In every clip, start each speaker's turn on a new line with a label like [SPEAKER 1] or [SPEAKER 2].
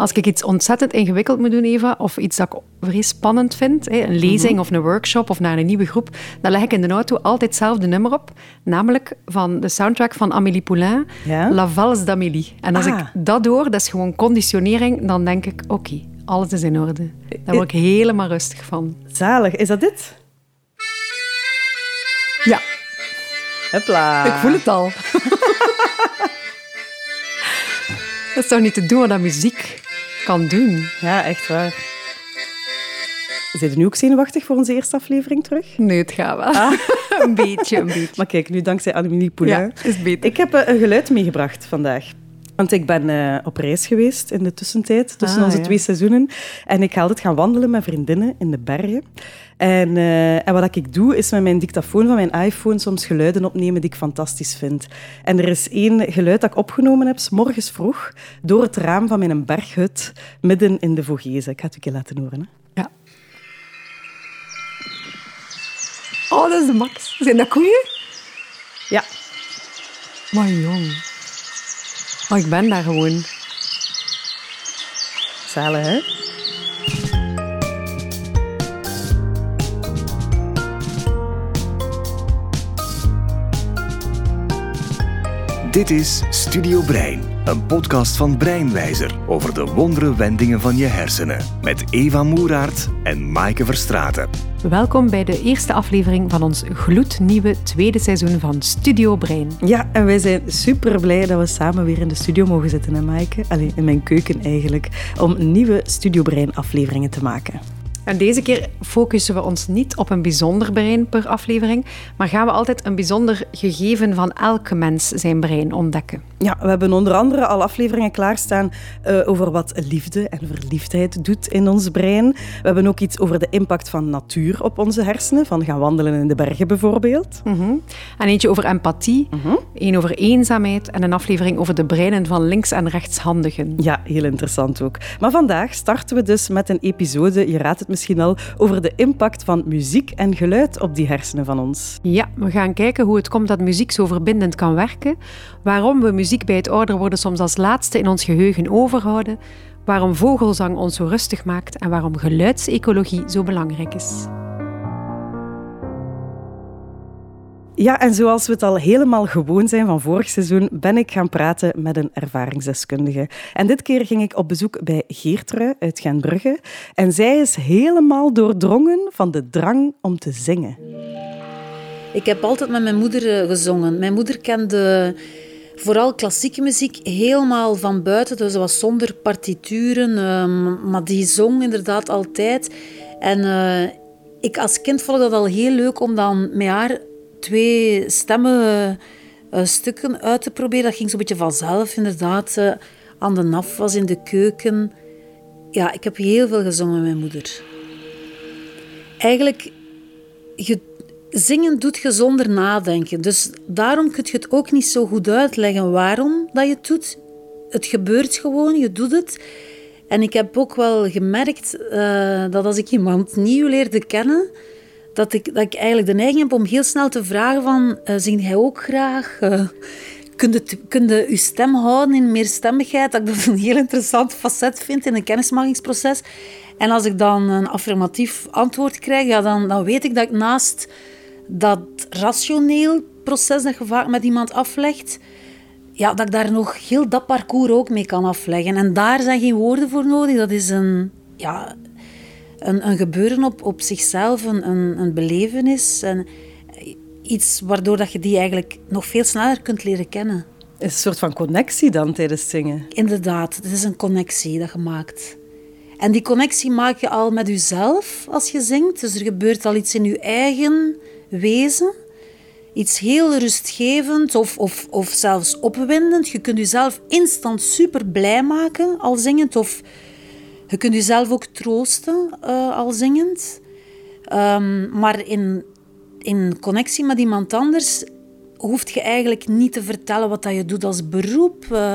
[SPEAKER 1] Als ik iets ontzettend ingewikkeld moet doen, Eva, of iets dat ik vrij spannend vind, een lezing of een workshop of naar een nieuwe groep, dan leg ik in de auto altijd hetzelfde nummer op, namelijk van de soundtrack van Amélie Poulain, La Valse d'Amélie. En als ik
[SPEAKER 2] Ah.
[SPEAKER 1] dat hoor, dat is gewoon conditionering, dan denk ik, oké, alles is in orde. Daar word ik helemaal rustig van.
[SPEAKER 2] Zalig. Is dat dit?
[SPEAKER 1] Ja,
[SPEAKER 2] Hopla.
[SPEAKER 1] ik voel het al. dat is toch niet te doen dat muziek kan doen?
[SPEAKER 2] Ja, echt waar. Zijn nu ook zenuwachtig voor onze eerste aflevering terug?
[SPEAKER 1] Nee, het gaat wel. een beetje, een beetje.
[SPEAKER 2] Maar kijk, nu dankzij Annemie Poulain.
[SPEAKER 1] Ja, is beter.
[SPEAKER 2] Ik heb eh, een geluid meegebracht vandaag. Want ik ben eh, op reis geweest in de tussentijd, tussen
[SPEAKER 1] Ah,
[SPEAKER 2] onze
[SPEAKER 1] ja.
[SPEAKER 2] twee seizoenen. En ik ga altijd gaan wandelen met vriendinnen in de bergen. En, eh, en wat ik doe, is met mijn dictafoon van mijn iPhone soms geluiden opnemen die ik fantastisch vind. En er is één geluid dat ik opgenomen heb, 's morgens vroeg, door het raam van mijn berghut, midden in de Vogezen. Ik ga het een keer laten horen. Hè.
[SPEAKER 1] Ja. Oh, dat is de max. Zijn dat koeien?
[SPEAKER 2] Ja,
[SPEAKER 1] Maar jong. Oh, ik ben daar gewoon.
[SPEAKER 2] zalig, hè?
[SPEAKER 3] Dit is Studio Brein, een podcast van Breinwijzer over de wondere wendingen van je hersenen. Met Eva Moeraert en Maaike Verstraeten.
[SPEAKER 1] Welkom bij de eerste aflevering van ons gloednieuwe tweede seizoen van Studio Brein.
[SPEAKER 2] Ja, en wij zijn super blij dat we samen weer in de studio mogen zitten, hè, Maaike? Allee, in mijn keuken eigenlijk, om nieuwe Studio Brein afleveringen te maken.
[SPEAKER 1] En deze keer focussen we ons niet op een bijzonder brein per aflevering, maar gaan we altijd een bijzonder gegeven van elke mens zijn brein ontdekken.
[SPEAKER 2] Ja, we hebben onder andere al afleveringen klaarstaan eh, over wat liefde en verliefdheid doet in ons brein. We hebben ook iets over de impact van natuur op onze hersenen, van gaan wandelen in de bergen bijvoorbeeld.
[SPEAKER 1] Mhm. En eentje over empathie, één over eenzaamheid en een aflevering over de breinen van links- en rechtshandigen.
[SPEAKER 2] Ja, heel interessant ook. Maar vandaag starten we dus met een episode, je raadt het misschien al, over de impact van muziek en geluid op die hersenen van ons.
[SPEAKER 1] Ja, we gaan kijken hoe het komt dat muziek zo verbindend kan werken, waarom we muziek bij het ouder worden soms als laatste in ons geheugen overhouden, waarom vogelzang ons zo rustig maakt en waarom geluidsecologie zo belangrijk is.
[SPEAKER 2] Ja, en zoals we het al helemaal gewoon zijn van vorig seizoen, ben ik gaan praten met een ervaringsdeskundige. En dit keer ging ik op bezoek bij Geertrui uit Gentbrugge. En zij is helemaal doordrongen van de drang om te zingen.
[SPEAKER 4] Ik heb altijd met mijn moeder eh, gezongen. Mijn moeder kende vooral klassieke muziek helemaal van buiten. Dus dat was zonder partituren, ehm, maar die zong inderdaad altijd. En eh, ik als kind vond dat al heel leuk om dan met haar twee stemmen eh, stukken uit te proberen. Dat ging zo'n beetje vanzelf, inderdaad. eh, aan de naf was in de keuken. Ja, ik heb heel veel gezongen met mijn moeder. Eigenlijk zingen doet je zonder nadenken. Dus daarom kun je het ook niet zo goed uitleggen waarom dat je het doet. Het gebeurt gewoon, je doet het. En ik heb ook wel gemerkt eh, dat als ik iemand nieuw leerde kennen, dat ik, dat ik eigenlijk de neiging heb om heel snel te vragen van, eh zing jij ook graag? Eh, kun je, je stem houden in meerstemmigheid? Dat ik dat een heel interessant facet vind in een kennismakingsproces. En als ik dan een affirmatief antwoord krijg, ja, dan, dan weet ik dat ik naast dat rationeel proces dat je vaak met iemand aflegt, ja, dat ik daar nog heel dat parcours ook mee kan afleggen. En daar zijn geen woorden voor nodig. Dat is een, ja, een, een gebeuren op, op zichzelf, een, een, een belevenis. En iets waardoor dat je die eigenlijk nog veel sneller kunt leren kennen.
[SPEAKER 2] Is een soort van connectie dan tijdens zingen.
[SPEAKER 4] Inderdaad, het is een connectie dat je maakt. En die connectie maak je al met jezelf als je zingt. Dus er gebeurt al iets in je eigen wezen. Iets heel rustgevend of, of, of zelfs opwindend. Je kunt jezelf instant super blij maken al zingend. Of je kunt jezelf ook troosten eh, al zingend. Ehm, maar in, in connectie met iemand anders hoeft je eigenlijk niet te vertellen wat dat je doet als beroep. eh,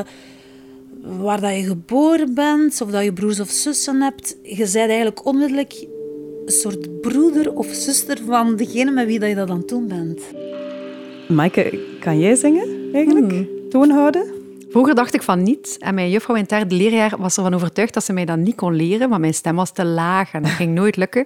[SPEAKER 4] waar dat je geboren bent, of dat je broers of zussen hebt. Je bent eigenlijk onmiddellijk een soort broeder of zuster van degene met wie dat je dat aan het doen bent.
[SPEAKER 2] Maaike, kan jij zingen eigenlijk? Toon houden?
[SPEAKER 1] Vroeger dacht ik van niet. En mijn juffrouw in het derde leerjaar was ervan overtuigd dat ze mij dat niet kon leren, want mijn stem was te laag en dat ging nooit lukken.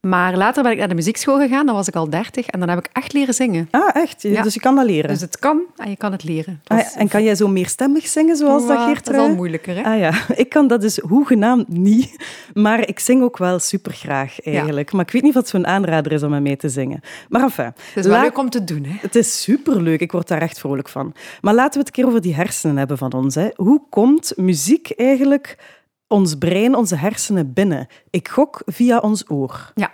[SPEAKER 1] Maar later ben ik naar de muziekschool gegaan, dan was ik al dertig en dan heb ik echt leren zingen.
[SPEAKER 2] Ah, echt?
[SPEAKER 1] Ja.
[SPEAKER 2] Dus je kan dat leren?
[SPEAKER 1] Dus het kan en je kan het leren.
[SPEAKER 2] Ah, ja, en kan jij zo meerstemmig zingen zoals dat, Geert?
[SPEAKER 1] Dat is al moeilijker, hè?
[SPEAKER 2] Ah ja, ik kan dat dus hoegenaamd niet. Maar ik zing ook wel supergraag eigenlijk. Maar ik weet niet het zo'n aanrader is om met mij te zingen. Maar enfin.
[SPEAKER 1] Het is wel
[SPEAKER 2] laat-
[SPEAKER 1] leuk om te doen, hè?
[SPEAKER 2] Het is superleuk, ik word daar echt vrolijk van. Maar laten we het een keer over die hersenen hebben van ons. Hè. Hoe komt muziek eigenlijk ons brein, onze hersenen binnen? Ik gok via ons oor.
[SPEAKER 1] Ja.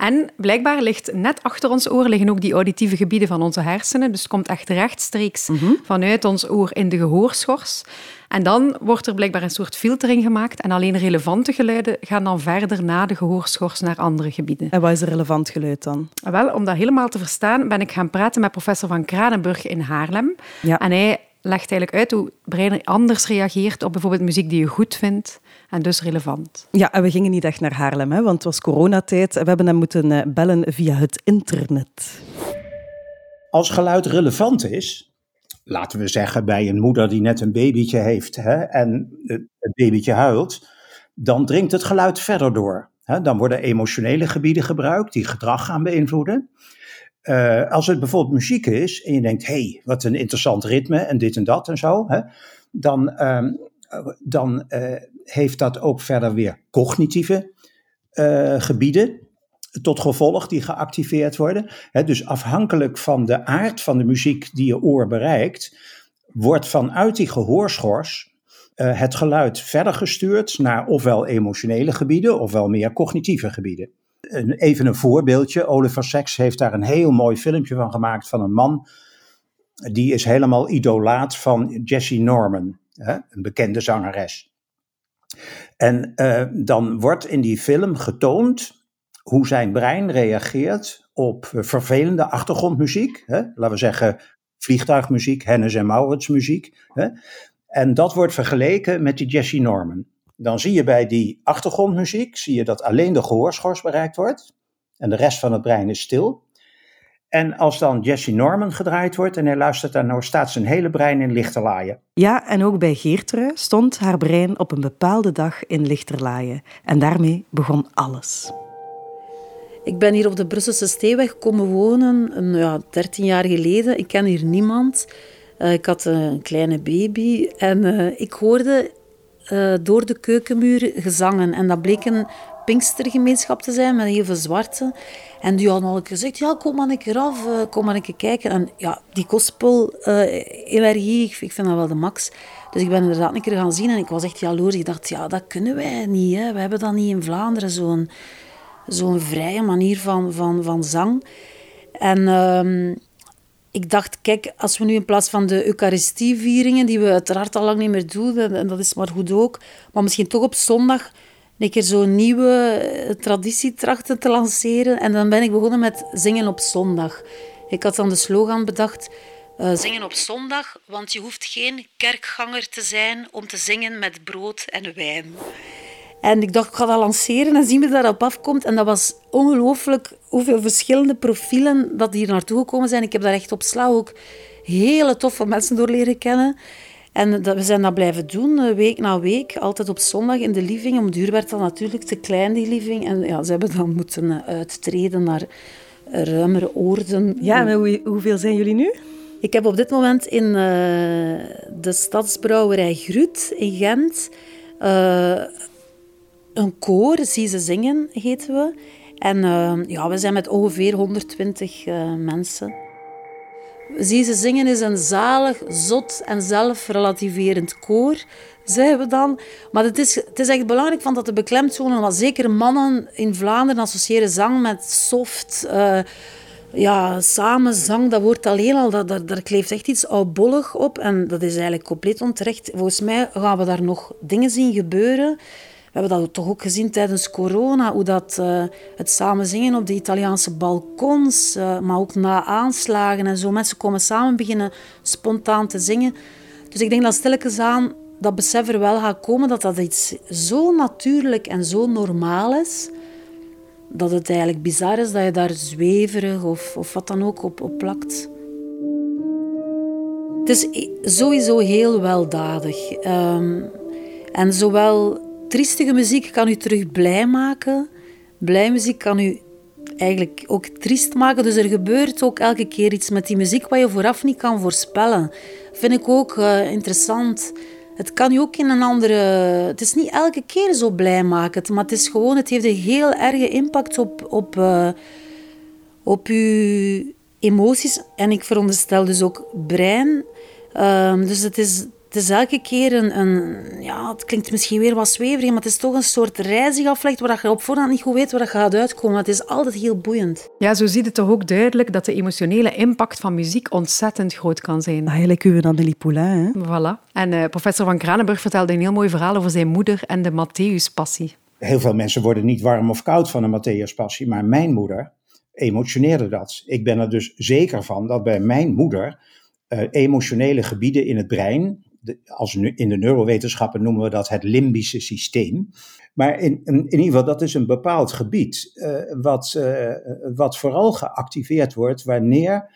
[SPEAKER 1] En blijkbaar ligt net achter ons oor liggen ook die auditieve gebieden van onze hersenen. Dus het komt echt rechtstreeks vanuit ons oor in de gehoorschors. En dan wordt er blijkbaar een soort filtering gemaakt. En alleen relevante geluiden gaan dan verder na de gehoorschors naar andere gebieden.
[SPEAKER 2] En wat is een relevant geluid dan?
[SPEAKER 1] Wel, om dat helemaal te verstaan, ben ik gaan praten met professor Van Kranenburg in Haarlem.
[SPEAKER 2] Ja.
[SPEAKER 1] En hij legt eigenlijk uit hoe het brein anders reageert op bijvoorbeeld muziek die je goed vindt en dus relevant.
[SPEAKER 2] Ja, en we gingen niet echt naar Haarlem, hè, want het was coronatijd. We hebben hem moeten eh, bellen via het internet.
[SPEAKER 5] Als geluid relevant is, laten we zeggen bij een moeder die net een babytje heeft hè, en het het babytje huilt, dan dringt het geluid verder door. Hè. Dan worden emotionele gebieden gebruikt die gedrag gaan beïnvloeden. Eh, als het bijvoorbeeld muziek is en je denkt, hé, hey, wat een interessant ritme en dit en dat en zo, hè, dan, ehm, dan eh, heeft dat ook verder weer cognitieve eh, gebieden tot gevolg die geactiveerd worden. Dus afhankelijk van de aard van de muziek die je oor bereikt, wordt vanuit die gehoorschors eh, het geluid verder gestuurd naar ofwel emotionele gebieden ofwel meer cognitieve gebieden. Een, even een voorbeeldje. Oliver Sacks heeft daar een heel mooi filmpje van gemaakt van een man. Die is helemaal idolaat van Jessie Norman, hè, een bekende zangeres. En eh, dan wordt in die film getoond hoe zijn brein reageert op vervelende achtergrondmuziek. Hè? Laten we zeggen vliegtuigmuziek, Hennis en Maurits muziek. Hè? En dat wordt vergeleken met die Jessie Norman. Dan zie je bij die achtergrondmuziek zie je dat alleen de gehoorschors bereikt wordt. En de rest van het brein is stil. En als dan Jessie Norman gedraaid wordt en hij luistert daar nou, staat zijn hele brein in lichterlaaien.
[SPEAKER 2] Ja, en ook bij Geertrui stond haar brein op een bepaalde dag in lichterlaaien. En daarmee begon alles.
[SPEAKER 4] Ik ben hier op de Brusselse Steeweg komen wonen, een, ja, 13 jaar geleden. Ik ken hier niemand. Eh, ik had een kleine baby en eh, ik hoorde eh, door de keukenmuur gezangen. En dat bleek een Pinkstergemeenschap te zijn met heel veel zwarte. En die hadden al gezegd, ja, kom maar een keer af, eh, kom maar een keer kijken. En ja, die gospel-energie, ik, ik vind dat wel de max. Dus ik ben inderdaad een keer gaan zien en ik was echt jaloers. Ik dacht, ja, dat kunnen wij niet. Hè. We hebben dat niet in Vlaanderen, zo'n zo'n vrije manier van, van, van zang. En ehm, ik dacht, kijk, als we nu in plaats van de Eucharistievieringen, die we uiteraard al lang niet meer doen, en, en dat is maar goed ook, maar misschien toch op zondag een keer zo'n nieuwe eh, traditie trachten te lanceren. En dan ben ik begonnen met zingen op zondag. Ik had dan de slogan bedacht, eh, zingen op zondag, want je hoeft geen kerkganger te zijn om te zingen met brood en wijn. En ik dacht, ik ga dat lanceren en zien wie daarop afkomt. En dat was ongelooflijk hoeveel verschillende profielen dat hier naartoe gekomen zijn. Ik heb daar echt op sla ook hele toffe mensen door leren kennen. En dat, we zijn dat blijven doen, eh, week na week. Altijd op zondag in de living. Om duur werd dat natuurlijk te klein, die living. En ja, ze hebben dan moeten eh, uittreden naar ruimere oorden.
[SPEAKER 2] Ja, hoe, hoeveel zijn jullie nu?
[SPEAKER 4] Ik heb op dit moment in uh, de stadsbrouwerij Grut in Gent uh, een koor, Zie ze zingen, heten we. En uh, ja, we zijn met ongeveer 120 mensen. Zie ze zingen is een zalig, zot en zelfrelativerend koor, zeggen we dan. Maar het is, het is echt belangrijk van dat de beklemtonen, want zeker mannen in Vlaanderen associëren zang met soft ja, samen zang, dat woord alleen al, dat, dat, daar kleeft echt iets oudbollig op. En dat is eigenlijk compleet onterecht. Volgens mij gaan we daar nog dingen zien gebeuren. We hebben dat toch ook gezien tijdens corona, hoe dat, uh, het samen zingen op de Italiaanse balkons, uh, maar ook na aanslagen en zo. Mensen komen samen beginnen spontaan te zingen. Dus ik denk dat stilletjes aan dat besef er wel gaat komen dat dat iets zo natuurlijk en zo normaal is dat het eigenlijk bizar is dat je daar zweverig of, of wat dan ook op, op plakt. Het is sowieso heel weldadig. Um, en zowel triestige muziek kan u terug blij maken. Blij muziek kan u eigenlijk ook triest maken. Dus er gebeurt ook elke keer iets met die muziek wat je vooraf niet kan voorspellen. Vind ik ook uh, interessant. Het kan je ook in een andere... Het is niet elke keer zo blij maken, maar het is gewoon... Het heeft een heel erge impact op, op, uh, op uw emoties. En ik veronderstel dus ook brein. Um, dus het is, het is elke keer een, een, Ja, het klinkt misschien weer wat zweverig, maar het is toch een soort reizig aflegt waar je op voorhand niet goed weet waar dat gaat uitkomen. Het is altijd heel boeiend.
[SPEAKER 1] Ja, zo ziet het toch ook duidelijk dat de emotionele impact van muziek ontzettend groot kan zijn.
[SPEAKER 2] Eigenlijk uw Anneli Poulain, hè?
[SPEAKER 1] Voilà. En uh, professor Van Kranenburg vertelde een heel mooi verhaal over zijn moeder en de Matthäus-passie.
[SPEAKER 5] Heel veel mensen worden niet warm of koud van een Matthäus-passie, maar mijn moeder emotioneerde dat. Ik ben er dus zeker van dat bij mijn moeder uh, emotionele gebieden in het brein, als in de neurowetenschappen noemen we dat het limbische systeem. Maar in, in, in ieder geval, dat is een bepaald gebied uh, wat, uh, wat vooral geactiveerd wordt wanneer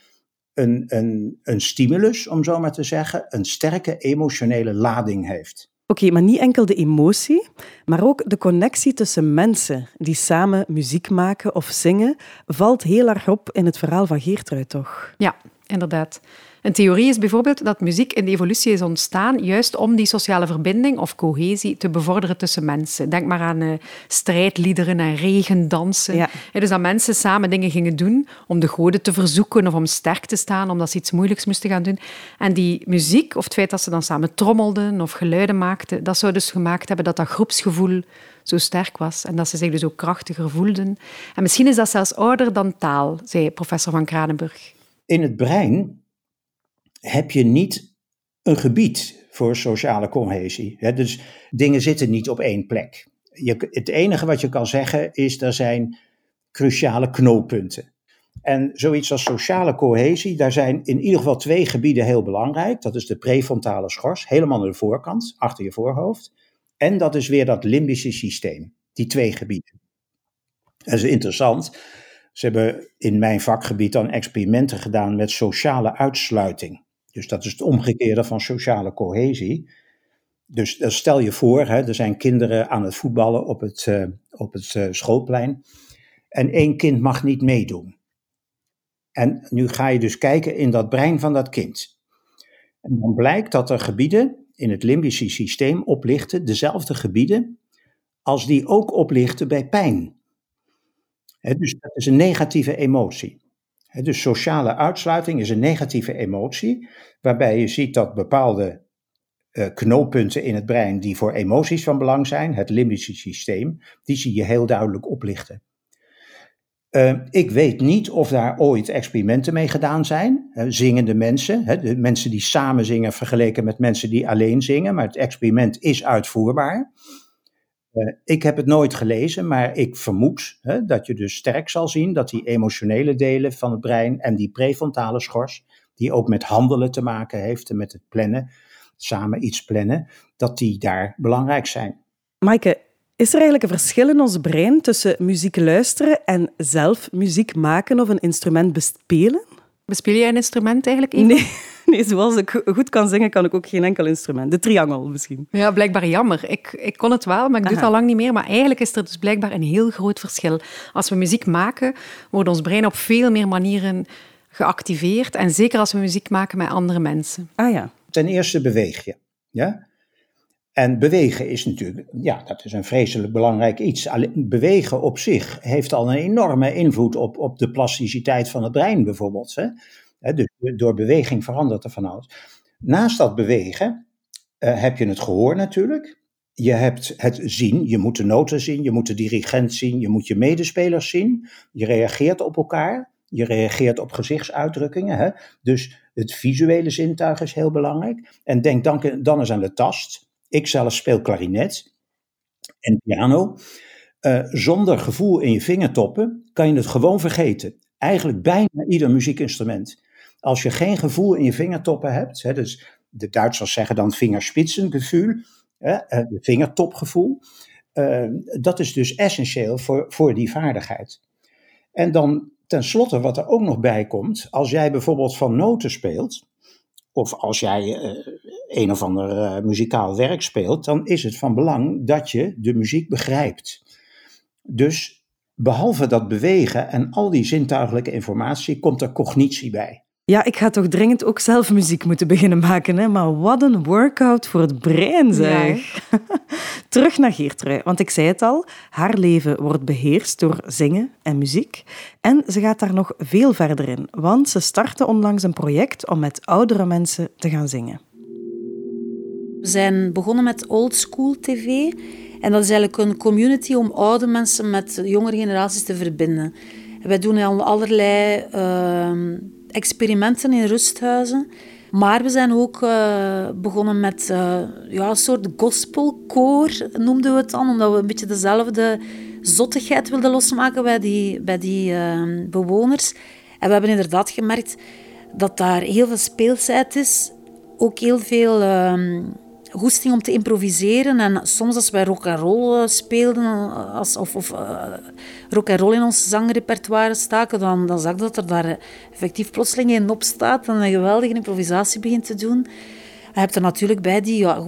[SPEAKER 5] een, een, een stimulus, om zo maar te zeggen, een sterke emotionele lading heeft.
[SPEAKER 2] Oké, maar niet enkel de emotie, maar ook de connectie tussen mensen die samen muziek maken of zingen, valt heel erg op in het verhaal van Geertruid, toch?
[SPEAKER 1] Ja, inderdaad. Een theorie is bijvoorbeeld dat muziek in de evolutie is ontstaan juist om die sociale verbinding of cohesie te bevorderen tussen mensen. Denk maar aan uh, strijdliederen en regendansen. Ja. dus dat mensen samen dingen gingen doen om de goden te verzoeken of om sterk te staan, omdat ze iets moeilijks moesten gaan doen. En die muziek, of het feit dat ze dan samen trommelden of geluiden maakten, dat zou dus gemaakt hebben dat dat groepsgevoel zo sterk was en dat ze zich dus ook krachtiger voelden. En misschien is dat zelfs ouder dan taal, zei professor van Kranenburg.
[SPEAKER 5] In het brein heb je niet een gebied voor sociale cohesie. dus dingen zitten niet op één plek. Je, het enige wat je kan zeggen is er zijn cruciale knooppunten. En zoiets als sociale cohesie, daar zijn in ieder geval twee gebieden heel belangrijk. Dat is de prefrontale schors, helemaal aan de voorkant, achter je voorhoofd. En dat is weer dat limbische systeem, die twee gebieden. Dat is interessant. Ze hebben in mijn vakgebied dan experimenten gedaan met sociale uitsluiting. Dus dat is het omgekeerde van sociale cohesie. Dus eh, stel je voor, hè, er zijn kinderen aan het voetballen op het, uh, op het uh, schoolplein. En één kind mag niet meedoen. En nu ga je dus kijken in dat brein van dat kind. En dan blijkt dat er gebieden in het limbische systeem oplichten, dezelfde gebieden, als die ook oplichten bij pijn. dus dat is een negatieve emotie. Dus sociale uitsluiting is een negatieve emotie, waarbij je ziet dat bepaalde uh, knooppunten in het brein die voor emoties van belang zijn, het limbische systeem, die zie je heel duidelijk oplichten. Uh, ik weet niet of daar ooit experimenten mee gedaan zijn. zingende mensen, de mensen die samen zingen vergeleken met mensen die alleen zingen, maar het experiment is uitvoerbaar. Uh, ik heb het nooit gelezen, maar ik vermoed hè, dat je dus sterk zal zien dat die emotionele delen van het brein en die prefrontale schors, die ook met handelen te maken heeft en met het plannen, samen iets plannen, dat die daar belangrijk zijn.
[SPEAKER 2] Maaike, is er eigenlijk een verschil in ons brein tussen muziek luisteren en zelf muziek maken of een instrument bespelen?
[SPEAKER 1] Bespeel jij een instrument eigenlijk? Even?
[SPEAKER 2] Nee, nee, zoals ik goed kan zingen, kan ik ook geen enkel instrument. De triangel misschien.
[SPEAKER 1] Ja, blijkbaar jammer. Ik, ik kon het wel, maar ik doe het al lang niet meer. Maar eigenlijk is er dus blijkbaar een heel groot verschil. Als we muziek maken, wordt ons brein op veel meer manieren geactiveerd. En zeker als we muziek maken met andere mensen.
[SPEAKER 2] Ah ja.
[SPEAKER 5] Ten eerste beweeg je. Ja? En bewegen is natuurlijk, ja, dat is een vreselijk belangrijk iets. bewegen op zich heeft al een enorme invloed op, op de plasticiteit van het brein bijvoorbeeld. Hè? Dus door beweging verandert er van alles. Naast dat bewegen uh, heb je het gehoor natuurlijk. Je hebt het zien, je moet de noten zien, je moet de dirigent zien, je moet je medespelers zien. Je reageert op elkaar, je reageert op gezichtsuitdrukkingen. Hè? Dus het visuele zintuig is heel belangrijk. En denk dan, dan eens aan de tast. Ik zelf speel klarinet en piano. Uh, zonder gevoel in je vingertoppen kan je het gewoon vergeten. Eigenlijk bijna ieder muziekinstrument. Als je geen gevoel in je vingertoppen hebt, hè, dus de Duitsers zeggen dan vingerspitsengevoel, eh, vingertopgevoel, uh, dat is dus essentieel voor, voor die vaardigheid. En dan tenslotte, wat er ook nog bij komt, als jij bijvoorbeeld van noten speelt, of als jij een of ander uh, muzikaal werk speelt, dan is het van belang dat je de muziek begrijpt. Dus behalve dat bewegen en al die zintuigelijke informatie, komt er cognitie bij.
[SPEAKER 2] Ja, ik ga toch dringend ook zelf muziek moeten beginnen maken. Hè? Maar wat een workout voor het brein, zeg. Terug naar Geertrui, want ik zei het al, haar leven wordt beheerst door zingen en muziek. En ze gaat daar nog veel verder in, want ze startte onlangs een project om met oudere mensen te gaan zingen.
[SPEAKER 4] We zijn begonnen met Old School TV. En dat is eigenlijk een community om oude mensen met jongere generaties te verbinden. wij doen al allerlei... Uh, experimenten in rusthuizen. Maar we zijn ook uh, begonnen met uh, ja, een soort gospelkoor, noemden we het dan, omdat we een beetje dezelfde zottigheid wilden losmaken bij die, bij die uh, bewoners. En we hebben inderdaad gemerkt dat daar heel veel speelsheid is, ook heel veel ehm, goesting om te improviseren. En soms als wij rock and roll eh, speelden, eh, als, of, of uh, rock and roll in ons zangrepertoire staken, dan, dan zag ik dat er daar effectief plotseling een op staat en een geweldige improvisatie begint te doen. je hebt er natuurlijk bij die ja,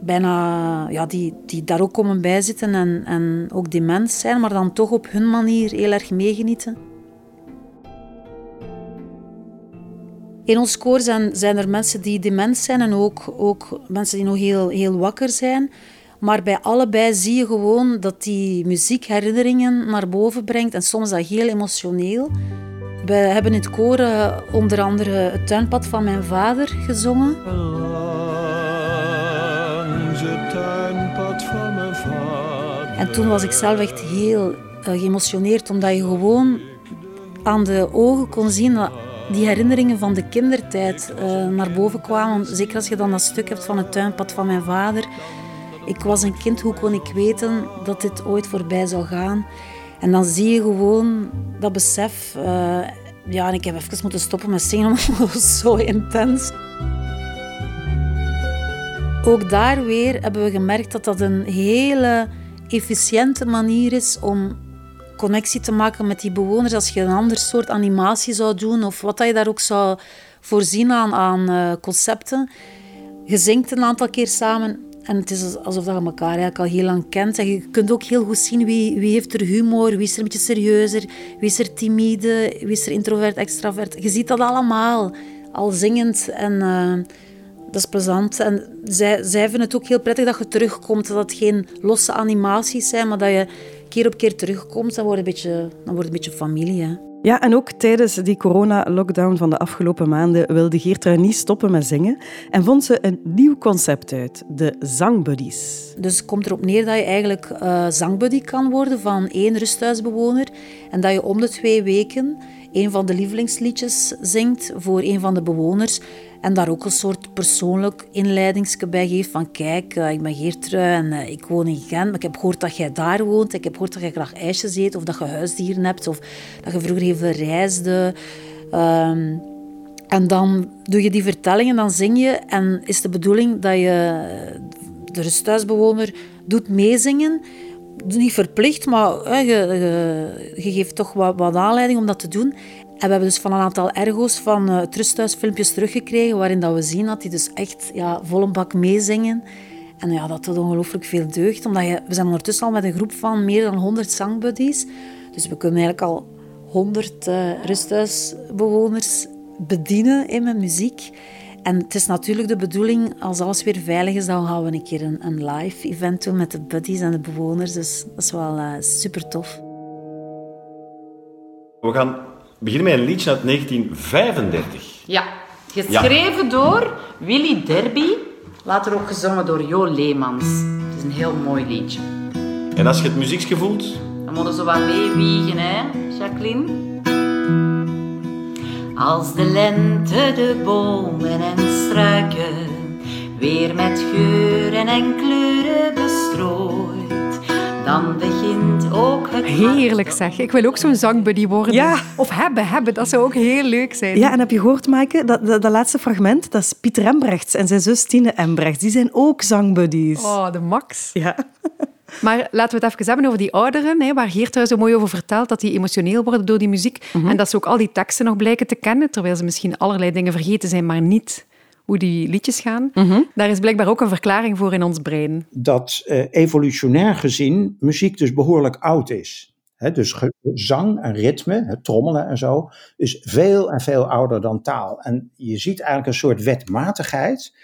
[SPEAKER 4] bijna ja, die, die daar ook komen bijzitten en, en ook dement zijn, maar dan toch op hun manier heel erg meegenieten. In ons koor zijn, zijn er mensen die dement zijn en ook, ook mensen die nog heel, heel wakker zijn. Maar bij allebei zie je gewoon dat die muziek herinneringen naar boven brengt. En soms dat heel emotioneel. We hebben in het koor uh, onder andere het tuinpad van mijn vader gezongen. Het tuinpad van mijn vader. En toen was ik zelf echt heel uh, geëmotioneerd, omdat je gewoon aan de ogen kon zien dat die herinneringen van de kindertijd uh, naar boven kwamen. Zeker als je dan dat stuk hebt van het tuinpad van mijn vader. Ik was een kind, hoe kon ik weten dat dit ooit voorbij zou gaan? En dan zie je gewoon dat besef. Uh, ja, en ik heb even moeten stoppen met zingen, omdat het was zo intens. Ook daar weer hebben we gemerkt dat dat een hele efficiënte manier is om connectie te maken met die bewoners. Als je een ander soort animatie zou doen of wat dat je daar ook zou voorzien aan, aan uh, concepten. Je zingt een aantal keer samen en het is alsof je elkaar al heel lang kent. En je kunt ook heel goed zien wie, wie heeft er humor, wie is er een beetje serieuzer, wie is er timide, wie is er introvert, extravert. Je ziet dat allemaal, al zingend en... Uh, dat is plezant. En zij, zij vinden het ook heel prettig dat je terugkomt. Dat het geen losse animaties zijn, maar dat je keer op keer terugkomt, dan wordt het een beetje, dan wordt het een beetje familie. Hè.
[SPEAKER 2] Ja, en ook tijdens die corona-lockdown van de afgelopen maanden wilde Geertrui niet stoppen met zingen en vond ze een nieuw concept uit, de zangbuddies.
[SPEAKER 4] Dus het komt erop neer dat je eigenlijk uh, zangbuddy kan worden van één rusthuisbewoner en dat je om de twee weken een van de lievelingsliedjes zingt voor een van de bewoners. En daar ook een soort persoonlijk inleidingsje bij geeft van kijk, uh, ik ben Geertrui en uh, ik woon in Gent, maar ik heb gehoord dat jij daar woont. Ik heb gehoord dat jij graag ijsjes eet of dat je huisdieren hebt of dat je vroeger veel reisde. Um, en dan doe je die vertellingen, dan zing je en is de bedoeling dat je de rusthuisbewoner doet meezingen niet verplicht, maar je, je, je, geeft toch wat, wat, aanleiding om dat te doen. En we hebben dus van een aantal ergo's van uh, Trusthuis filmpjes teruggekregen, waarin dat we zien dat die dus echt ja, vol een bak meezingen. En ja, dat doet ongelooflijk veel deugd, omdat je, we zijn ondertussen al met een groep van meer dan 100 zangbuddies. Dus we kunnen eigenlijk al 100 uh, rusthuisbewoners bedienen in met muziek. En het is natuurlijk de bedoeling, als alles weer veilig is, dan gaan we een keer een, een live event doen met de buddies en de bewoners. Dus dat is wel uh, super tof.
[SPEAKER 6] We gaan beginnen met een liedje uit 1935.
[SPEAKER 7] Ja, geschreven door Willy Derby, later ook gezongen door Jo Leemans. Het is een heel mooi liedje.
[SPEAKER 6] En als je het muziekje voelt?
[SPEAKER 7] Dan moeten zo wat meewiegen, hè, Jacqueline? Als de lente de bomen en struiken weer met geuren en kleuren bestrooit, dan begint ook het...
[SPEAKER 1] Heerlijk zeg. Ik wil ook zo'n zangbuddy worden.
[SPEAKER 2] Ja.
[SPEAKER 1] Of hebben, hebben. Dat zou ook heel leuk zijn.
[SPEAKER 2] Ja, en heb je gehoord, Maaike, dat, dat, dat, laatste fragment, dat is Pieter Embrechts en zijn zus Tine Embrechts. Die zijn ook zangbuddies.
[SPEAKER 1] Oh, de max.
[SPEAKER 2] Ja.
[SPEAKER 1] Maar laten we het even hebben over die ouderen, hè, waar Geert zo mooi over vertelt, dat die emotioneel worden door die muziek. En dat ze ook al die teksten nog blijken te kennen, terwijl ze misschien allerlei dingen vergeten zijn, maar niet hoe die liedjes gaan.
[SPEAKER 2] Mhm.
[SPEAKER 1] Daar is blijkbaar ook een verklaring voor in ons brein.
[SPEAKER 5] dat eh, evolutionair gezien muziek dus behoorlijk oud is. Hè, dus zang en ritme, het trommelen en zo, is veel en veel ouder dan taal. En je ziet eigenlijk een soort wetmatigheid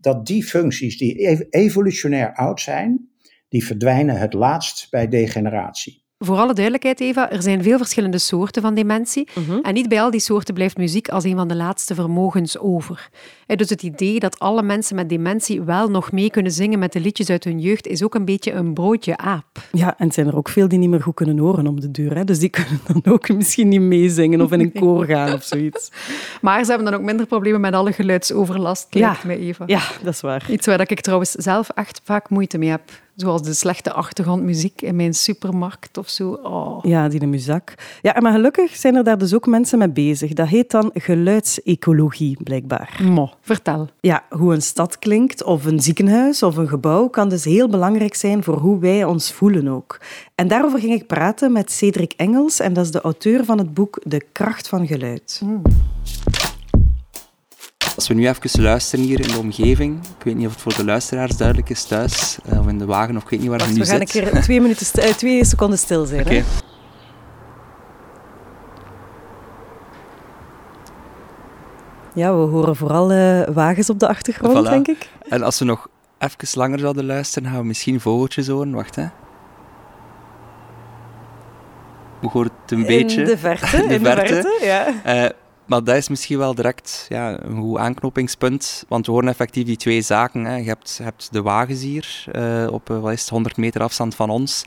[SPEAKER 5] dat die functies die ev- evolutionair oud zijn, die verdwijnen het laatst bij degeneratie.
[SPEAKER 1] Voor alle duidelijkheid, Eva, er zijn veel verschillende soorten van dementie. En niet bij al die soorten blijft muziek als een van de laatste vermogens over. Dus het idee dat alle mensen met dementie wel nog mee kunnen zingen met de liedjes uit hun jeugd is ook een beetje een broodje aap.
[SPEAKER 2] Ja, en het zijn er ook veel die niet meer goed kunnen horen om de deur. Hè? Dus die kunnen dan ook misschien niet meezingen of in een koor gaan of zoiets.
[SPEAKER 1] Maar ze hebben dan ook minder problemen met alle geluidsoverlast, lijkt mij, Eva.
[SPEAKER 2] Ja, dat is waar.
[SPEAKER 1] Iets waar ik trouwens zelf echt vaak moeite mee heb. Zoals de slechte achtergrondmuziek in mijn supermarkt of zo. Oh.
[SPEAKER 2] Ja, die de muzak. Ja, maar gelukkig zijn er daar dus ook mensen mee bezig. Dat heet dan geluidsecologie, blijkbaar.
[SPEAKER 1] Mo, vertel.
[SPEAKER 2] Ja, hoe een stad klinkt, of een ziekenhuis, of een gebouw, kan dus heel belangrijk zijn voor hoe wij ons voelen ook. En daarover ging ik praten met Cedric Engels, en dat is de auteur van het boek De Kracht van Geluid.
[SPEAKER 8] Als we nu even luisteren hier in de omgeving, ik weet niet of het voor de luisteraars duidelijk is thuis, eh, of in de wagen, of ik weet niet waar
[SPEAKER 2] Wacht,
[SPEAKER 8] je nu
[SPEAKER 2] we gaan een keer twee, minuten eh, twee seconden stil zijn. Ja, we horen vooral eh, wagens op de achtergrond,
[SPEAKER 8] Voilà.
[SPEAKER 2] denk ik.
[SPEAKER 8] En als we nog even langer zouden luisteren, gaan we misschien vogeltjes horen. Wacht, hè. We horen het een beetje.
[SPEAKER 2] In de verte,
[SPEAKER 8] In de
[SPEAKER 2] in de
[SPEAKER 8] verte.
[SPEAKER 2] ja.
[SPEAKER 8] Maar dat is misschien wel direct ja, een goed aanknopingspunt. Want we horen effectief die twee zaken. Hè. Je, hebt, hebt de wagens hier eh, op eh, wat is het, 100 meter afstand van ons.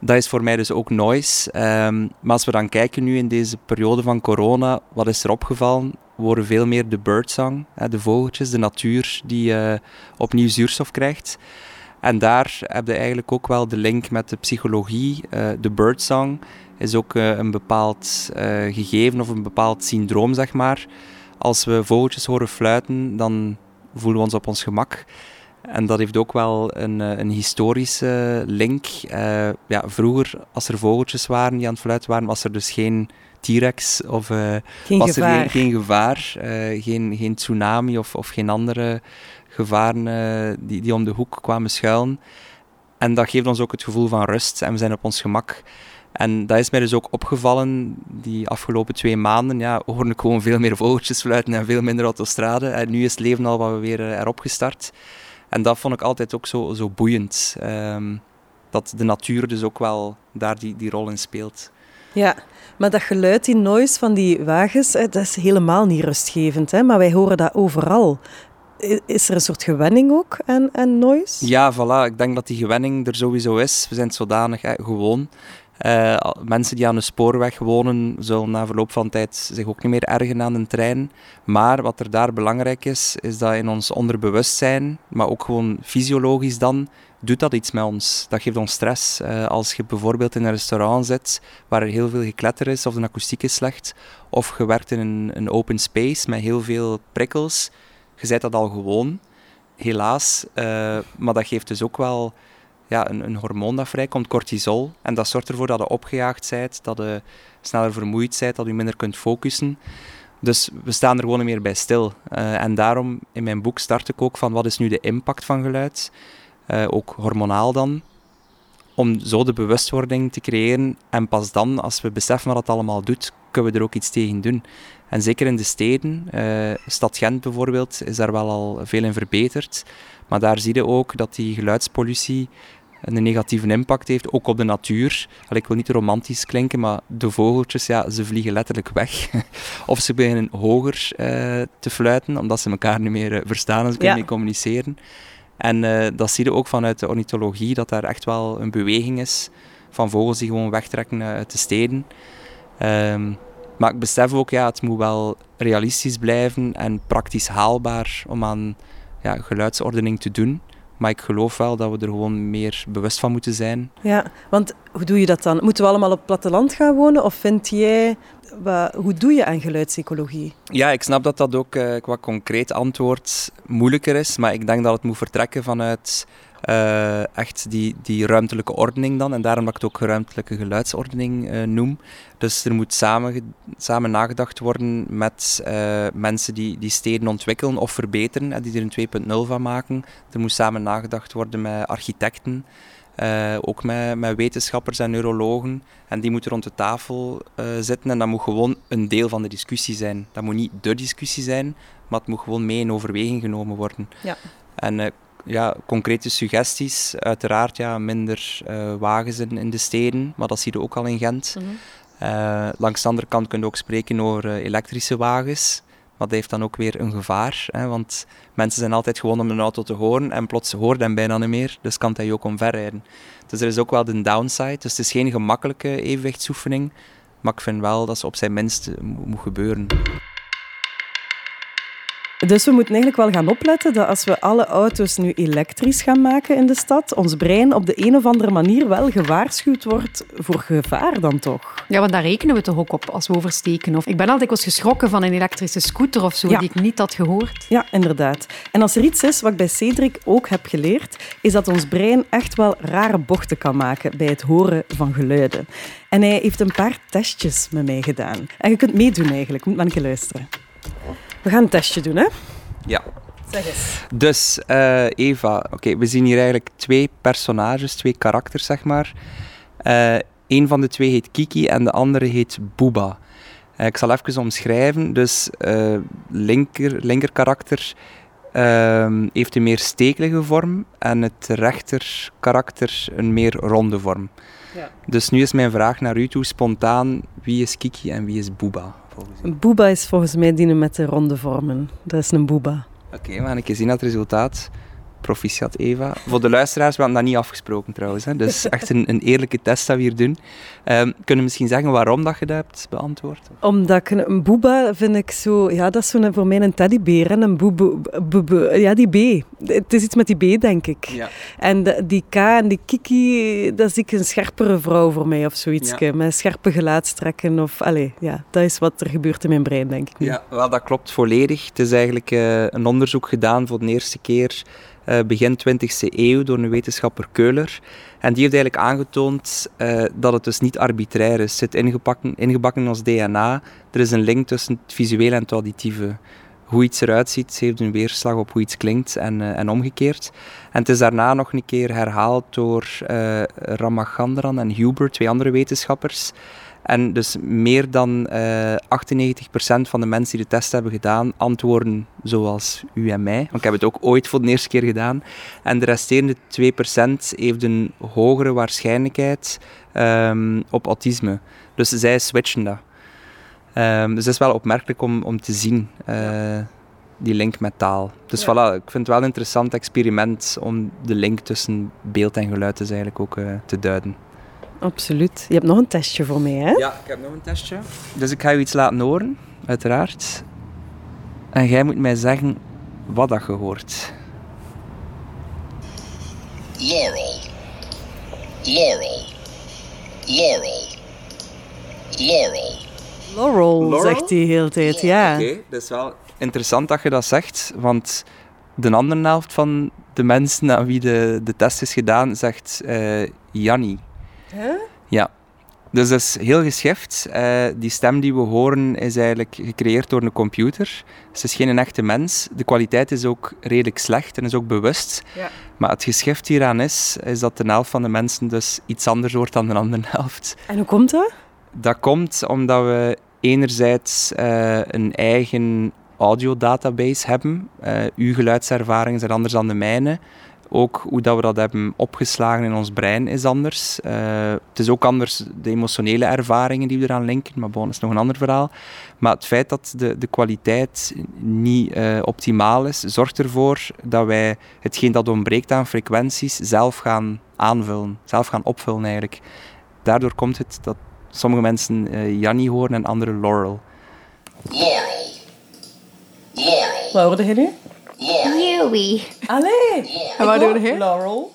[SPEAKER 8] Dat is voor mij dus ook noise. Ehm, maar als we dan kijken nu in deze periode van corona, wat is er opgevallen? We veel meer de birdsong, hè, de vogeltjes, de natuur die eh, opnieuw zuurstof krijgt. En daar heb je eigenlijk ook wel de link met de psychologie. De birdsong is ook eh, een bepaald eh, gegeven of een bepaald syndroom, zeg maar. Als we vogeltjes horen fluiten, dan voelen we ons op ons gemak. En dat heeft ook wel een, eh, een historische link. Ja, vroeger, als er vogeltjes waren die aan het fluiten waren, was er dus geen T-rex of
[SPEAKER 2] Geen
[SPEAKER 8] was
[SPEAKER 2] gevaar.
[SPEAKER 8] er geen, geen gevaar, geen, geen tsunami of, of geen andere gevaren die, die om de hoek kwamen schuilen. En dat geeft ons ook het gevoel van rust en we zijn op ons gemak. En dat is mij dus ook opgevallen die afgelopen twee maanden. Ja, hoorde ik gewoon veel meer vogeltjes fluiten en veel minder autostrade. En nu is het leven al wat weer eh, erop gestart. En dat vond ik altijd ook zo, zo boeiend. ehm, dat de natuur dus ook wel daar die, die rol in speelt.
[SPEAKER 2] Ja, maar dat geluid, die noise van die wagens, dat is helemaal niet rustgevend. Hè? Maar wij horen dat overal. Is er een soort gewenning ook aan, aan noise?
[SPEAKER 8] Ja, voilà. Ik denk dat die gewenning er sowieso is. We zijn zodanig hè, gewoon. Eh, mensen die aan de spoorweg wonen, zullen na verloop van tijd zich ook niet meer ergen aan een trein. Maar wat er daar belangrijk is, is dat in ons onderbewustzijn, maar ook gewoon fysiologisch dan, doet dat iets met ons. Dat geeft ons stress. Eh, als je bijvoorbeeld in een restaurant zit waar er heel veel gekletter is of de akoestiek is slecht, of je werkt in een, een open space met heel veel prikkels, je bent dat al gewoon helaas. Eh, maar dat geeft dus ook wel ja, een, hormoon dat vrijkomt, cortisol. En dat zorgt ervoor dat je opgejaagd bent, dat je sneller vermoeid bent, dat je minder kunt focussen. Dus we staan er gewoon meer bij stil. Eh, en daarom, in mijn boek start ik ook van wat is nu de impact van geluid, Eh, ook hormonaal dan, om zo de bewustwording te creëren. En pas dan, als we beseffen wat het allemaal doet, kunnen we er ook iets tegen doen. En zeker in de steden, eh, stad Gent bijvoorbeeld, is daar wel al veel in verbeterd. Maar daar zie je ook dat die geluidspollutie een negatieve impact heeft, ook op de natuur. Allee, ik wil niet romantisch klinken, maar de vogeltjes, ja, ze vliegen letterlijk weg. of ze beginnen hoger eh, te fluiten, omdat ze elkaar niet meer eh, verstaan en ze kunnen
[SPEAKER 2] Ja.
[SPEAKER 8] niet communiceren. En eh, dat zie je ook vanuit de ornithologie, dat daar echt wel een beweging is van vogels die gewoon wegtrekken uit de steden. Ehm, maar ik besef ook, ja, het moet wel realistisch blijven en praktisch haalbaar om aan ja, geluidsordening te doen. Maar ik geloof wel dat we er gewoon meer bewust van moeten zijn.
[SPEAKER 2] Ja, want Hoe doe je dat dan? Moeten we allemaal op platteland gaan wonen? Of vind jij... Hoe doe je aan geluidsecologie?
[SPEAKER 8] Ja, ik snap dat dat ook uh, qua concreet antwoord moeilijker is. Maar ik denk dat het moet vertrekken vanuit uh, echt die, die ruimtelijke ordening dan. En daarom dat ik het ook ruimtelijke geluidsordening uh, noem. Dus er moet samen, samen nagedacht worden met mensen die, die steden ontwikkelen of verbeteren. En die er een 2.0 van maken. Er moet samen nagedacht worden met architecten. Uh, ook met, met, wetenschappers en neurologen. En die moeten rond de tafel uh, zitten en dat moet gewoon een deel van de discussie zijn. Dat moet niet de discussie zijn, maar het moet gewoon mee in overweging genomen worden.
[SPEAKER 2] Ja.
[SPEAKER 8] En uh, ja, concrete suggesties, uiteraard ja, minder wagens in, in, de steden, maar dat zie je ook al in Gent. Mm -hmm. langs de andere kant kun je ook spreken over elektrische wagens. Dat heeft dan ook weer een gevaar. Hè, want mensen zijn altijd gewoon om een auto te horen en plots hoort hem bijna niet meer. Dus kan hij ook omverrijden. Dus er is ook wel de downside. Dus het is geen gemakkelijke evenwichtsoefening. Maar ik vind wel dat ze op zijn minst moet gebeuren.
[SPEAKER 2] Dus we moeten eigenlijk wel gaan opletten dat als we alle auto's nu elektrisch gaan maken in de stad, ons brein op de een of andere manier wel gewaarschuwd wordt voor gevaar dan toch?
[SPEAKER 1] Ja, want daar rekenen we toch ook op als we oversteken. Of ik ben altijd eens geschrokken van een elektrische scooter of zo,
[SPEAKER 2] Ja.
[SPEAKER 1] die ik niet had gehoord.
[SPEAKER 2] Ja, inderdaad. En als er iets is wat ik bij Cedric ook heb geleerd, is dat ons brein echt wel rare bochten kan maken bij het horen van geluiden. En hij heeft een paar testjes met mij gedaan. En je kunt meedoen eigenlijk, moet maar een keer luisteren. We gaan een testje doen, hè?
[SPEAKER 8] Ja.
[SPEAKER 2] Zeg eens.
[SPEAKER 8] Dus eh, Eva, oké, we zien hier eigenlijk twee personages, twee karakters, zeg maar. Eh een van de twee heet Kiki en de andere heet Booba. Eh, ik zal even omschrijven. Dus linker, linker karakter ehm, heeft een meer stekelige vorm en het rechter karakter een meer ronde vorm.
[SPEAKER 2] Ja.
[SPEAKER 8] Dus nu is mijn vraag naar u toe spontaan, wie is Kiki en wie is Booba? Volgens u?
[SPEAKER 2] Een booba is volgens mij die met de ronde vormen. Dat is een booba.
[SPEAKER 8] Oké, we gaan een keer zien het resultaat. Proficiat Eva. Voor de luisteraars, we hadden dat niet afgesproken trouwens. Hè. Dus echt een, een eerlijke test dat we hier doen. Ehm, kunnen we misschien zeggen waarom dat je dat hebt beantwoord?
[SPEAKER 2] Omdat ik een, een booba vind ik zo... Ja, dat is voor mij een teddybeer. hè. Een boebe- ja, die B. Het is iets met die B, denk ik.
[SPEAKER 8] Ja.
[SPEAKER 2] En de- die K en die Kiki, dat is ik een scherpere vrouw voor mij of zoiets.
[SPEAKER 8] Ja.
[SPEAKER 2] Met scherpe gelaatstrekken. Of, allez, ja, dat is wat er gebeurt in mijn brein, denk ik. nu.
[SPEAKER 8] Ja, wel, dat klopt volledig. Het is eigenlijk eh, een onderzoek gedaan voor de eerste keer begin 20e eeuw door een wetenschapper Keuler. En die heeft eigenlijk aangetoond eh, dat het dus niet arbitrair is. Het zit ingebakken, ingebakken in ons DNA. Er is een link tussen het visuele en het auditieve. Hoe iets eruit ziet, heeft een weerslag op hoe iets klinkt en, eh, en omgekeerd. En het is daarna nog een keer herhaald door eh Ramachandran en Huber, twee andere wetenschappers. En dus meer dan eh 98% van de mensen die de test hebben gedaan, antwoorden zoals u en mij. Want ik heb het ook ooit voor de eerste keer gedaan. En de resterende 2% heeft een hogere waarschijnlijkheid ehm, op autisme. Dus zij switchen dat. Ehm, dus het is wel opmerkelijk om, om te zien, eh, die link met taal. Dus
[SPEAKER 2] Ja.
[SPEAKER 8] voilà, ik vind het wel een interessant experiment om de link tussen beeld en geluid dus eigenlijk ook eh, te duiden.
[SPEAKER 2] Absoluut. Je hebt nog een testje voor mij, hè?
[SPEAKER 8] Ja, ik heb nog een testje. Dus ik ga je iets laten horen, uiteraard. En jij moet mij zeggen wat dat je hoort.
[SPEAKER 9] Laurel. Laurel. Laurel. Laurel.
[SPEAKER 2] Laurel,
[SPEAKER 8] Laurel?
[SPEAKER 2] zegt hij de hele tijd, ja.
[SPEAKER 8] Oké, dat is wel interessant dat je dat zegt, want de andere helft van de mensen aan wie de, de test is gedaan, zegt eh Janni. Ja. Dus dat is heel geschift. Eh, die stem die we horen is eigenlijk gecreëerd door een computer. Dus het is geen echte mens. De kwaliteit is ook redelijk slecht en is ook bewust.
[SPEAKER 2] Ja.
[SPEAKER 8] Maar het geschift hieraan is, is dat de helft van de mensen dus iets anders hoort dan de andere helft.
[SPEAKER 2] En hoe komt dat?
[SPEAKER 8] Dat komt omdat we enerzijds eh, een eigen audiodatabase hebben. Eh, uw geluidservaringen zijn anders dan de mijne. Ook hoe dat we dat hebben opgeslagen in ons brein is anders. Eh, het is ook anders de emotionele ervaringen die we eraan linken, maar bon, is nog een ander verhaal. Maar het feit dat de, de kwaliteit niet optimaal is, zorgt ervoor dat wij hetgeen dat ontbreekt aan frequenties zelf gaan aanvullen, zelf gaan opvullen eigenlijk. Daardoor komt het dat sommige mensen eh Jannie horen en anderen Laurel.
[SPEAKER 9] Laurel. Laurel.
[SPEAKER 2] Wat hoorde je nu?
[SPEAKER 9] Laurel.
[SPEAKER 7] Joey.
[SPEAKER 2] Allee!
[SPEAKER 1] En wat doe je?
[SPEAKER 2] Laurel.
[SPEAKER 9] Laurel.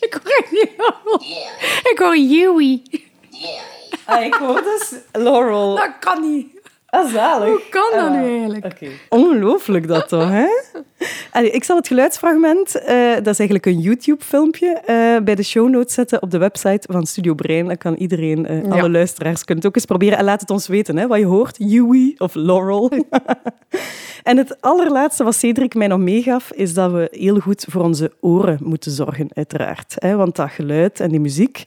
[SPEAKER 1] Ik hoor niet Laurel. Ik hoor Yui.
[SPEAKER 2] Ah, ik hoor dus Laurel.
[SPEAKER 1] Dat kan niet.
[SPEAKER 2] Ah, zalig.
[SPEAKER 1] Hoe kan dat
[SPEAKER 2] Ah,
[SPEAKER 1] nu eigenlijk?
[SPEAKER 2] Oké. Ongelooflijk dat toch, hè? Allee, ik zal het geluidsfragment, eh, dat is eigenlijk een YouTube-filmpje, eh, bij de show notes zetten op de website van Studio Brein. Dan kan iedereen, eh,
[SPEAKER 1] Ja.
[SPEAKER 2] alle luisteraars, kunnen het ook eens proberen. En laat het ons weten, hè, wat je hoort. Yui of Laurel. en het allerlaatste wat Cedric mij nog meegaf, is dat we heel goed voor onze oren moeten zorgen, uiteraard. Hè? Want dat geluid en die muziek,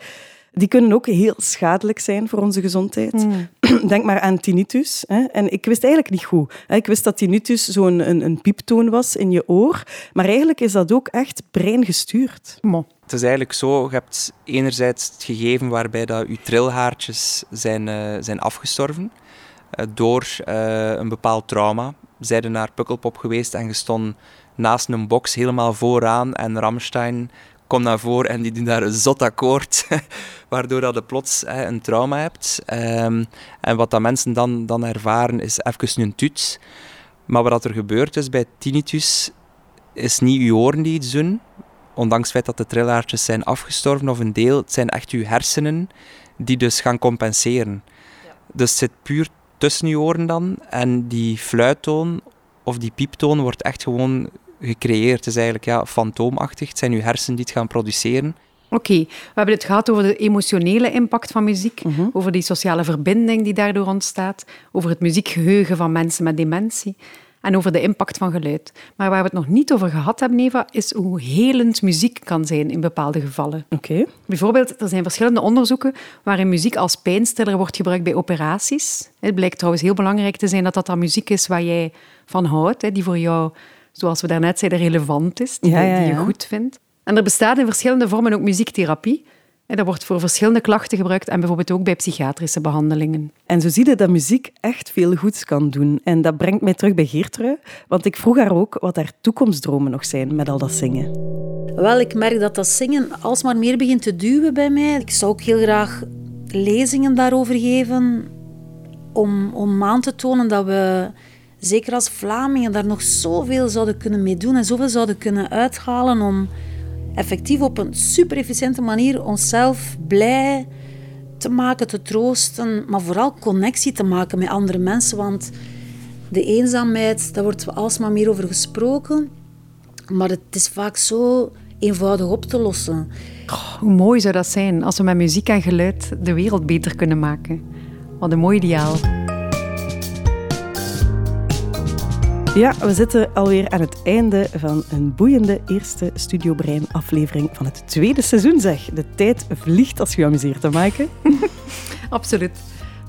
[SPEAKER 2] die kunnen ook heel schadelijk zijn voor onze gezondheid. Denk maar aan tinnitus. Hè. En ik wist eigenlijk niet goed. hè. Ik wist dat tinnitus zo'n een, een pieptoon was in je oor. Maar eigenlijk is dat ook echt breingestuurd.
[SPEAKER 1] Mo.
[SPEAKER 8] Het is eigenlijk zo, je hebt enerzijds het gegeven waarbij dat je trilhaartjes zijn, eh, zijn afgestorven eh, door eh, een bepaald trauma. Zijden naar Pukkelpop geweest en je stond naast een box helemaal vooraan en Ramstein komt naar voren en die doen daar een zot akkoord, waardoor dat je plots hè, een trauma hebt. Ehm, en wat dat mensen dan, dan ervaren is even een tuut. Maar wat er gebeurt is bij tinnitus, is niet je oren die iets doen, ondanks het feit dat de trillaartjes zijn afgestorven of een deel, het zijn echt uw hersenen die dus gaan compenseren. Dus het zit puur tussen je oren dan en die fluittoon of die pieptoon wordt echt gewoon gecreëerd. Het is eigenlijk ja, fantoomachtig. Het zijn uw hersenen die het gaan produceren.
[SPEAKER 1] Oké, we hebben het gehad over de emotionele impact van muziek, over die sociale verbinding die daardoor ontstaat, over het muziekgeheugen van mensen met dementie en over de impact van geluid. Maar waar we het nog niet over gehad hebben, Eva, is hoe helend muziek kan zijn in bepaalde gevallen.
[SPEAKER 2] Oké.
[SPEAKER 1] Bijvoorbeeld, er zijn verschillende onderzoeken waarin muziek als pijnstiller wordt gebruikt bij operaties. Het blijkt trouwens heel belangrijk te zijn dat dat dan muziek is waar jij van houdt, hè, die voor jou, zoals we daarnet zeiden, relevant is, die,
[SPEAKER 2] Ja, ja,
[SPEAKER 1] die je goed vindt. En er bestaat in verschillende vormen ook muziektherapie. En dat wordt voor verschillende klachten gebruikt en bijvoorbeeld ook bij psychiatrische behandelingen.
[SPEAKER 2] En zo zie je dat muziek echt veel goeds kan doen. En dat brengt mij terug bij Geertrui, want ik vroeg haar ook wat haar toekomstdromen nog zijn met al dat zingen.
[SPEAKER 4] Wel, ik merk dat dat zingen alsmaar meer begint te duwen bij mij. Ik zou ook heel graag lezingen daarover geven, om, om aan te tonen dat we, zeker als Vlamingen, daar nog zoveel zouden kunnen mee doen en zoveel zouden kunnen uithalen om effectief op een super efficiënte manier onszelf blij te maken, te troosten, maar vooral connectie te maken met andere mensen. Want de eenzaamheid, daar wordt alsmaar meer over gesproken. Maar het is vaak zo eenvoudig op te lossen.
[SPEAKER 1] Hoe mooi zou dat zijn als we met muziek en geluid de wereld beter kunnen maken. Wat een mooi ideaal.
[SPEAKER 2] Ja, we zitten alweer aan het einde van een boeiende eerste Studio Brein aflevering van het tweede seizoen, zeg. De tijd vliegt als je amuseert, hè, Maaike?
[SPEAKER 1] Absoluut.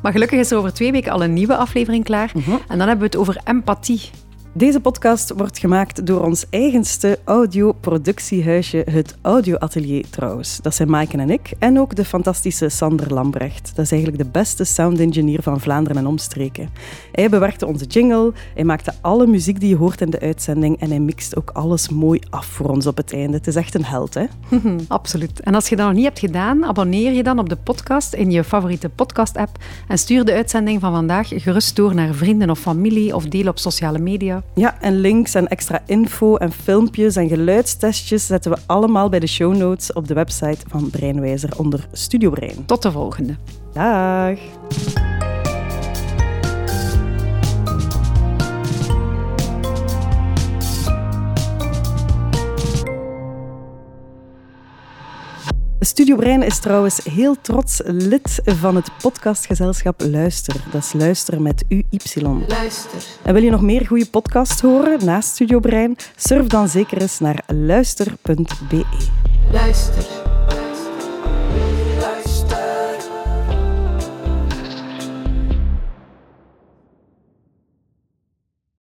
[SPEAKER 1] Maar gelukkig is er over twee weken al een nieuwe aflevering klaar. En dan hebben we het over empathie.
[SPEAKER 2] Deze podcast wordt gemaakt door ons eigenste audioproductiehuisje, het Audioatelier trouwens. Dat zijn Maaike en ik. En ook de fantastische Sander Lambrecht. Dat is eigenlijk de beste sound engineer van Vlaanderen en omstreken. Hij bewerkte onze jingle, hij maakte alle muziek die je hoort in de uitzending en hij mixt ook alles mooi af voor ons op het einde. Het is echt een held, hè?
[SPEAKER 1] Absoluut. En als je dat nog niet hebt gedaan, abonneer je dan op de podcast in je favoriete podcast-app en stuur de uitzending van vandaag gerust door naar vrienden of familie of deel op sociale media.
[SPEAKER 2] Ja, en links en extra info en filmpjes en geluidstestjes zetten we allemaal bij de show notes op de website van Breinwijzer onder Studio Brein.
[SPEAKER 1] Tot de volgende.
[SPEAKER 2] Dag! Studio Brein is trouwens heel trots lid van het podcastgezelschap Luister. Dat is Luister met UY.
[SPEAKER 7] Luister.
[SPEAKER 2] En wil je nog meer goede podcasts horen naast Studio Brein? Surf dan zeker eens naar luister.be.
[SPEAKER 7] Luister.